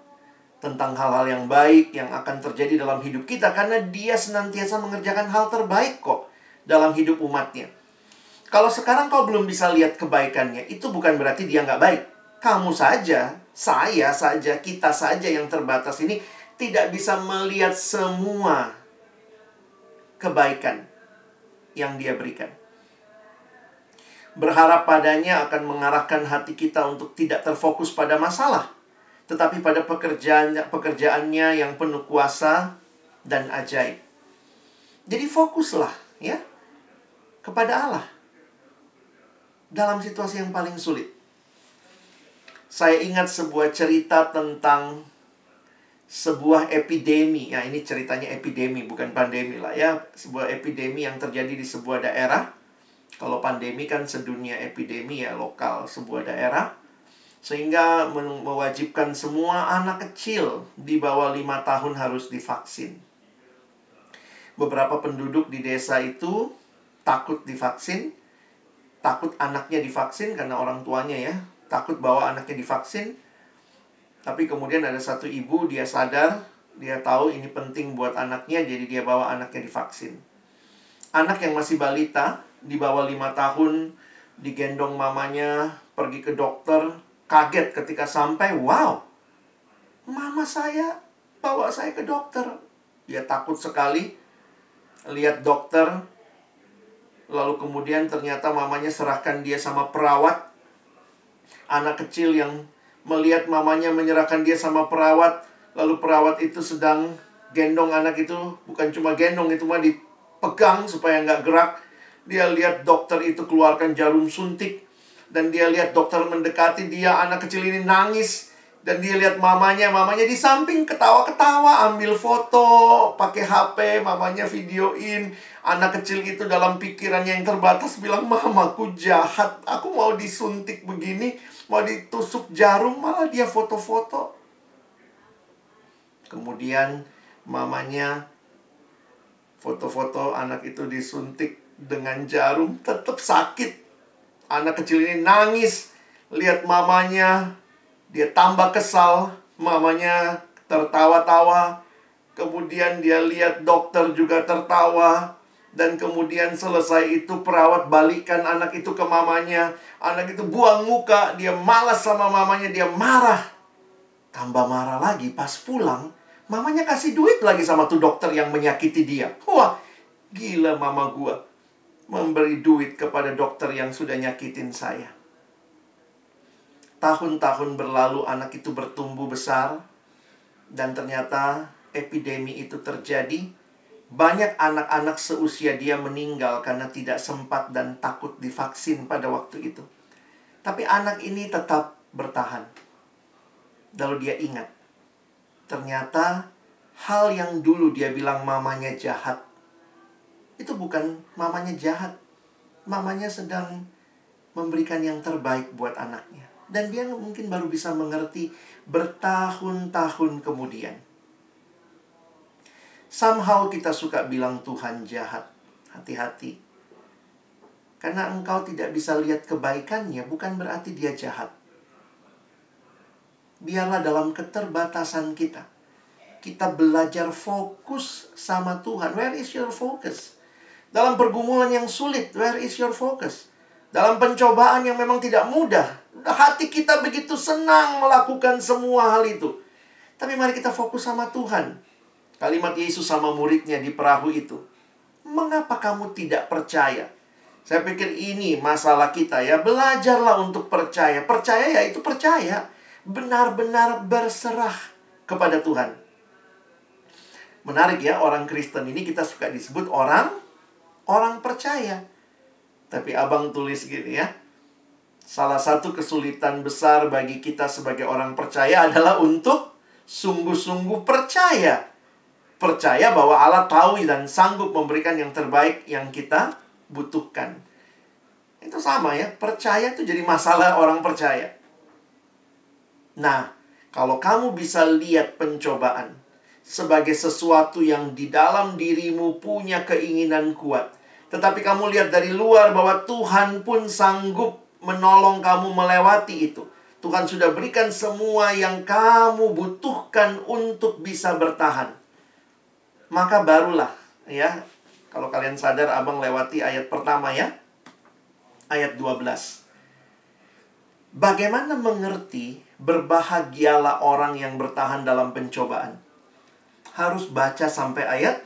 tentang hal-hal yang baik yang akan terjadi dalam hidup kita karena dia senantiasa mengerjakan hal terbaik kok dalam hidup umatnya. Kalau sekarang kau belum bisa lihat kebaikannya, itu bukan berarti dia nggak baik. Kamu saja, saya saja, kita saja yang terbatas ini tidak bisa melihat semua kebaikan yang dia berikan. Berharap padanya akan mengarahkan hati kita untuk tidak terfokus pada masalah, tetapi pada pekerjaannya, pekerjaannya yang penuh kuasa dan ajaib. Jadi fokuslah, ya kepada Allah dalam situasi yang paling sulit. Saya ingat sebuah cerita tentang sebuah epidemi. Ya, ini ceritanya epidemi, bukan pandemi lah ya. Sebuah epidemi yang terjadi di sebuah daerah. Kalau pandemi kan sedunia epidemi ya lokal sebuah daerah. Sehingga mewajibkan semua anak kecil di bawah lima tahun harus divaksin. Beberapa penduduk di desa itu takut divaksin, takut anaknya divaksin karena orang tuanya ya, takut bawa anaknya divaksin. Tapi kemudian ada satu ibu dia sadar, dia tahu ini penting buat anaknya, jadi dia bawa anaknya divaksin. Anak yang masih balita, di bawah lima tahun, digendong mamanya, pergi ke dokter, kaget ketika sampai, wow, mama saya bawa saya ke dokter. Dia takut sekali, lihat dokter, Lalu kemudian ternyata mamanya serahkan dia sama perawat. Anak kecil yang melihat mamanya menyerahkan dia sama perawat. Lalu perawat itu sedang gendong anak itu. Bukan cuma gendong, itu mah dipegang supaya nggak gerak. Dia lihat dokter itu keluarkan jarum suntik. Dan dia lihat dokter mendekati dia, anak kecil ini nangis. Dan dia lihat mamanya, mamanya di samping ketawa-ketawa, ambil foto, pakai HP, mamanya videoin. Anak kecil itu dalam pikirannya yang terbatas bilang, Mamaku jahat, aku mau disuntik begini, mau ditusuk jarum, malah dia foto-foto. Kemudian mamanya foto-foto anak itu disuntik dengan jarum, tetap sakit. Anak kecil ini nangis, lihat mamanya, dia tambah kesal, mamanya tertawa-tawa. Kemudian dia lihat dokter juga tertawa. Dan kemudian selesai itu perawat balikan anak itu ke mamanya. Anak itu buang muka, dia malas sama mamanya, dia marah. Tambah marah lagi pas pulang, mamanya kasih duit lagi sama tuh dokter yang menyakiti dia. Wah, gila mama gua. Memberi duit kepada dokter yang sudah nyakitin saya. Tahun-tahun berlalu anak itu bertumbuh besar dan ternyata epidemi itu terjadi. Banyak anak-anak seusia dia meninggal karena tidak sempat dan takut divaksin pada waktu itu. Tapi anak ini tetap bertahan. Lalu dia ingat, ternyata hal yang dulu dia bilang mamanya jahat, itu bukan mamanya jahat. Mamanya sedang memberikan yang terbaik buat anaknya. Dan dia mungkin baru bisa mengerti bertahun-tahun kemudian. Somehow kita suka bilang Tuhan jahat. Hati-hati. Karena engkau tidak bisa lihat kebaikannya bukan berarti dia jahat. Biarlah dalam keterbatasan kita. Kita belajar fokus sama Tuhan. Where is your focus? Dalam pergumulan yang sulit, where is your focus? Dalam pencobaan yang memang tidak mudah, hati kita begitu senang melakukan semua hal itu. Tapi mari kita fokus sama Tuhan. Kalimat Yesus sama muridnya di perahu itu. Mengapa kamu tidak percaya? Saya pikir ini masalah kita ya. Belajarlah untuk percaya. Percaya ya itu percaya. Benar-benar berserah kepada Tuhan. Menarik ya, orang Kristen ini kita suka disebut orang orang percaya. Tapi abang tulis gini ya. Salah satu kesulitan besar bagi kita sebagai orang percaya adalah untuk sungguh-sungguh percaya. Percaya bahwa Allah tahu dan sanggup memberikan yang terbaik yang kita butuhkan. Itu sama ya, percaya itu jadi masalah orang percaya. Nah, kalau kamu bisa lihat pencobaan sebagai sesuatu yang di dalam dirimu punya keinginan kuat, tetapi kamu lihat dari luar bahwa Tuhan pun sanggup menolong kamu melewati itu. Tuhan sudah berikan semua yang kamu butuhkan untuk bisa bertahan. Maka barulah ya. Kalau kalian sadar Abang lewati ayat pertama ya. Ayat 12. Bagaimana mengerti berbahagialah orang yang bertahan dalam pencobaan? Harus baca sampai ayat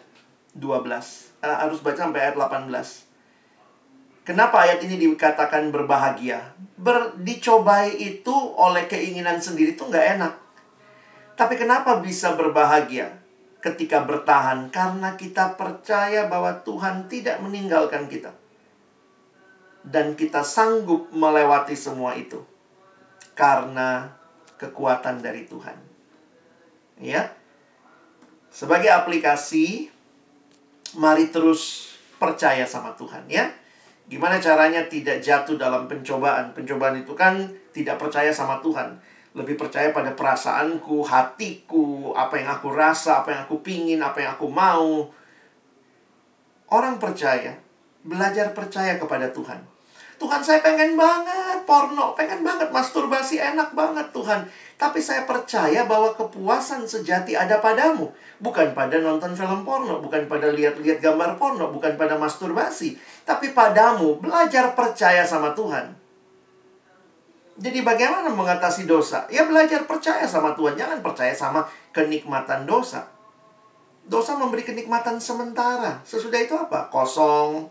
12 uh, harus baca sampai ayat 18. Kenapa ayat ini dikatakan berbahagia? Ber, dicobai itu oleh keinginan sendiri itu nggak enak. Tapi kenapa bisa berbahagia ketika bertahan? Karena kita percaya bahwa Tuhan tidak meninggalkan kita. Dan kita sanggup melewati semua itu. Karena kekuatan dari Tuhan. Ya. Sebagai aplikasi, mari terus percaya sama Tuhan ya. Gimana caranya tidak jatuh dalam pencobaan? Pencobaan itu kan tidak percaya sama Tuhan. Lebih percaya pada perasaanku, hatiku, apa yang aku rasa, apa yang aku pingin, apa yang aku mau. Orang percaya, belajar percaya kepada Tuhan. Tuhan saya pengen banget porno, pengen banget masturbasi, enak banget Tuhan. Tapi saya percaya bahwa kepuasan sejati ada padamu. Bukan pada nonton film porno, bukan pada lihat-lihat gambar porno, bukan pada masturbasi. Tapi padamu belajar percaya sama Tuhan. Jadi bagaimana mengatasi dosa? Ya belajar percaya sama Tuhan, jangan percaya sama kenikmatan dosa. Dosa memberi kenikmatan sementara. Sesudah itu apa? Kosong,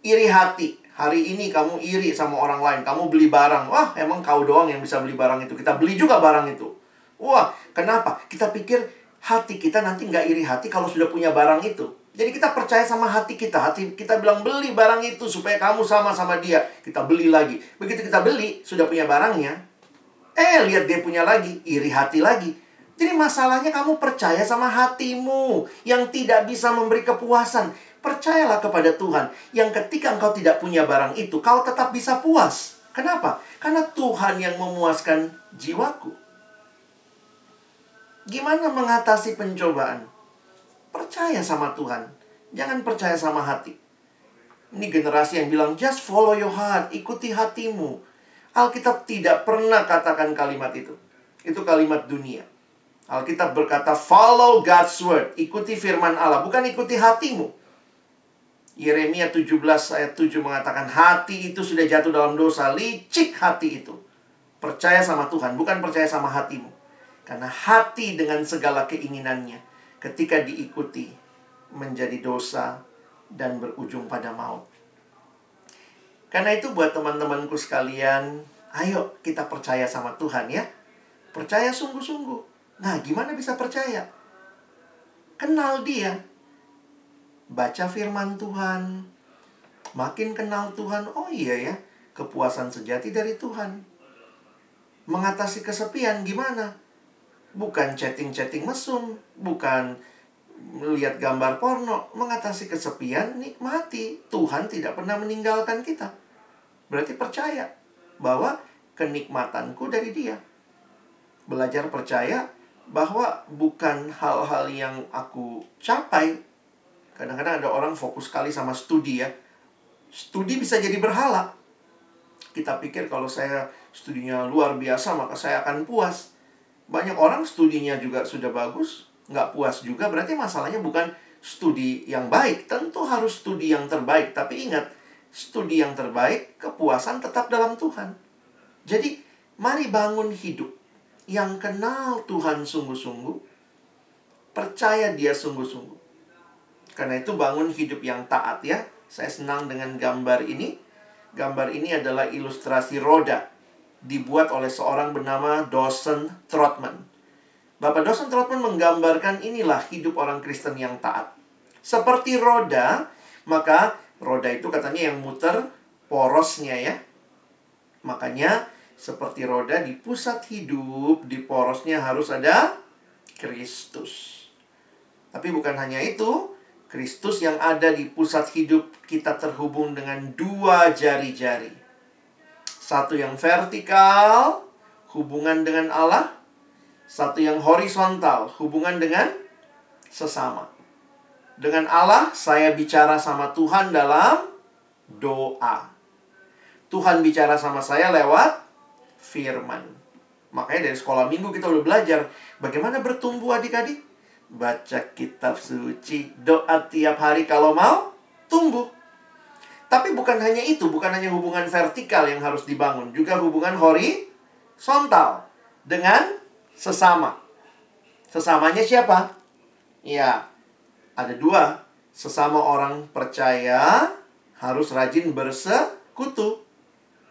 iri hati, Hari ini kamu iri sama orang lain, kamu beli barang. Wah, emang kau doang yang bisa beli barang itu. Kita beli juga barang itu. Wah, kenapa? Kita pikir hati kita nanti nggak iri hati kalau sudah punya barang itu. Jadi kita percaya sama hati kita. Hati kita bilang beli barang itu supaya kamu sama sama dia. Kita beli lagi. Begitu kita beli, sudah punya barangnya. Eh, lihat dia punya lagi. Iri hati lagi. Jadi masalahnya kamu percaya sama hatimu yang tidak bisa memberi kepuasan. Percayalah kepada Tuhan yang ketika engkau tidak punya barang itu, kau tetap bisa puas. Kenapa? Karena Tuhan yang memuaskan jiwaku. Gimana mengatasi pencobaan? Percaya sama Tuhan. Jangan percaya sama hati. Ini generasi yang bilang, just follow your heart, ikuti hatimu. Alkitab tidak pernah katakan kalimat itu. Itu kalimat dunia. Alkitab berkata, follow God's word. Ikuti firman Allah, bukan ikuti hatimu. Yeremia 17 ayat 7 mengatakan hati itu sudah jatuh dalam dosa, licik hati itu. Percaya sama Tuhan, bukan percaya sama hatimu. Karena hati dengan segala keinginannya ketika diikuti menjadi dosa dan berujung pada maut. Karena itu buat teman-temanku sekalian, ayo kita percaya sama Tuhan ya. Percaya sungguh-sungguh. Nah, gimana bisa percaya? Kenal dia, baca firman Tuhan, makin kenal Tuhan, oh iya ya, kepuasan sejati dari Tuhan. Mengatasi kesepian gimana? Bukan chatting-chatting mesum, bukan melihat gambar porno, mengatasi kesepian nikmati. Tuhan tidak pernah meninggalkan kita. Berarti percaya bahwa kenikmatanku dari dia. Belajar percaya bahwa bukan hal-hal yang aku capai. Kadang-kadang ada orang fokus sekali sama studi ya. Studi bisa jadi berhala. Kita pikir kalau saya studinya luar biasa maka saya akan puas. Banyak orang studinya juga sudah bagus, nggak puas juga. Berarti masalahnya bukan studi yang baik. Tentu harus studi yang terbaik. Tapi ingat, studi yang terbaik, kepuasan tetap dalam Tuhan. Jadi, mari bangun hidup yang kenal Tuhan sungguh-sungguh, percaya Dia sungguh-sungguh. Karena itu bangun hidup yang taat ya. Saya senang dengan gambar ini. Gambar ini adalah ilustrasi roda dibuat oleh seorang bernama Dawson Trotman. Bapak Dawson Trotman menggambarkan inilah hidup orang Kristen yang taat. Seperti roda, maka roda itu katanya yang muter porosnya ya. Makanya seperti roda di pusat hidup, di porosnya harus ada Kristus. Tapi bukan hanya itu, Kristus yang ada di pusat hidup kita terhubung dengan dua jari-jari. Satu yang vertikal, hubungan dengan Allah. Satu yang horizontal, hubungan dengan sesama. Dengan Allah, saya bicara sama Tuhan dalam doa. Tuhan bicara sama saya lewat firman. Makanya dari sekolah minggu kita udah belajar bagaimana bertumbuh adik-adik. Baca kitab suci, doa tiap hari kalau mau tumbuh. Tapi bukan hanya itu, bukan hanya hubungan vertikal yang harus dibangun, juga hubungan horizontal dengan sesama. Sesamanya siapa? Ya, ada dua. Sesama orang percaya harus rajin bersekutu.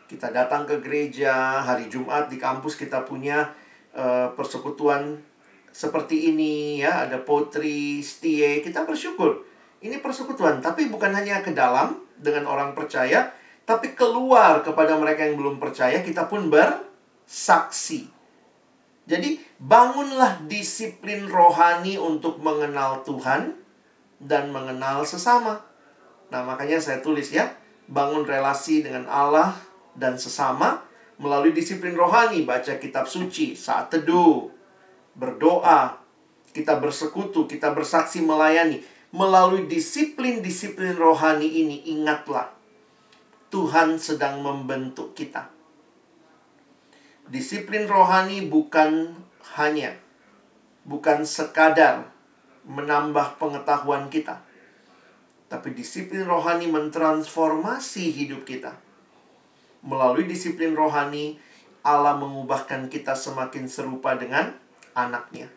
Kita datang ke gereja hari Jumat di kampus kita punya uh, persekutuan seperti ini ya, ada potri, setie, kita bersyukur. Ini persekutuan, tapi bukan hanya ke dalam dengan orang percaya, tapi keluar kepada mereka yang belum percaya, kita pun bersaksi. Jadi, bangunlah disiplin rohani untuk mengenal Tuhan dan mengenal sesama. Nah, makanya saya tulis ya, bangun relasi dengan Allah dan sesama melalui disiplin rohani, baca kitab suci, saat teduh, berdoa, kita bersekutu, kita bersaksi melayani. Melalui disiplin-disiplin rohani ini, ingatlah, Tuhan sedang membentuk kita. Disiplin rohani bukan hanya, bukan sekadar menambah pengetahuan kita. Tapi disiplin rohani mentransformasi hidup kita melalui disiplin rohani, Allah mengubahkan kita semakin serupa dengan anaknya.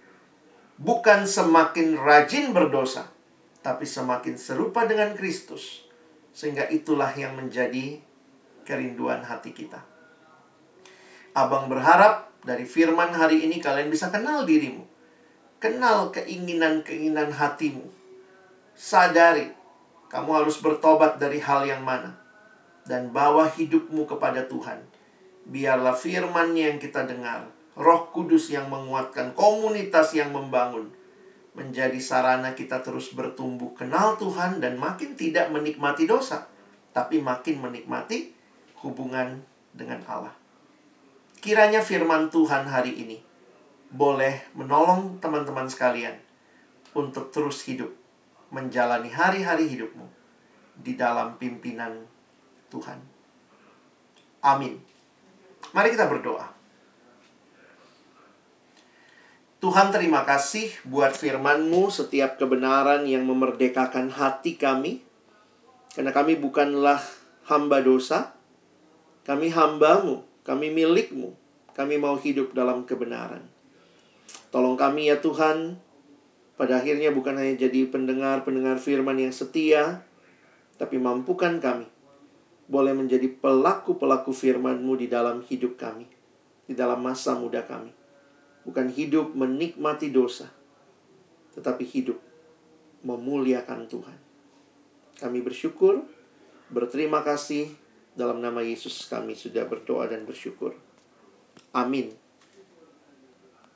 Bukan semakin rajin berdosa, tapi semakin serupa dengan Kristus. Sehingga itulah yang menjadi kerinduan hati kita. Abang berharap dari firman hari ini kalian bisa kenal dirimu. Kenal keinginan-keinginan hatimu. Sadari, kamu harus bertobat dari hal yang mana dan bawa hidupmu kepada Tuhan. Biarlah firman yang kita dengar, roh kudus yang menguatkan, komunitas yang membangun, menjadi sarana kita terus bertumbuh kenal Tuhan dan makin tidak menikmati dosa, tapi makin menikmati hubungan dengan Allah. Kiranya firman Tuhan hari ini boleh menolong teman-teman sekalian untuk terus hidup, menjalani hari-hari hidupmu di dalam pimpinan Tuhan. Amin. Mari kita berdoa. Tuhan terima kasih buat firman-Mu setiap kebenaran yang memerdekakan hati kami. Karena kami bukanlah hamba dosa. Kami hambamu, kami milikmu. Kami mau hidup dalam kebenaran. Tolong kami ya Tuhan, pada akhirnya bukan hanya jadi pendengar-pendengar firman yang setia, tapi mampukan kami boleh menjadi pelaku-pelaku firman-Mu di dalam hidup kami, di dalam masa muda kami. Bukan hidup menikmati dosa, tetapi hidup memuliakan Tuhan. Kami bersyukur, berterima kasih dalam nama Yesus kami sudah berdoa dan bersyukur. Amin.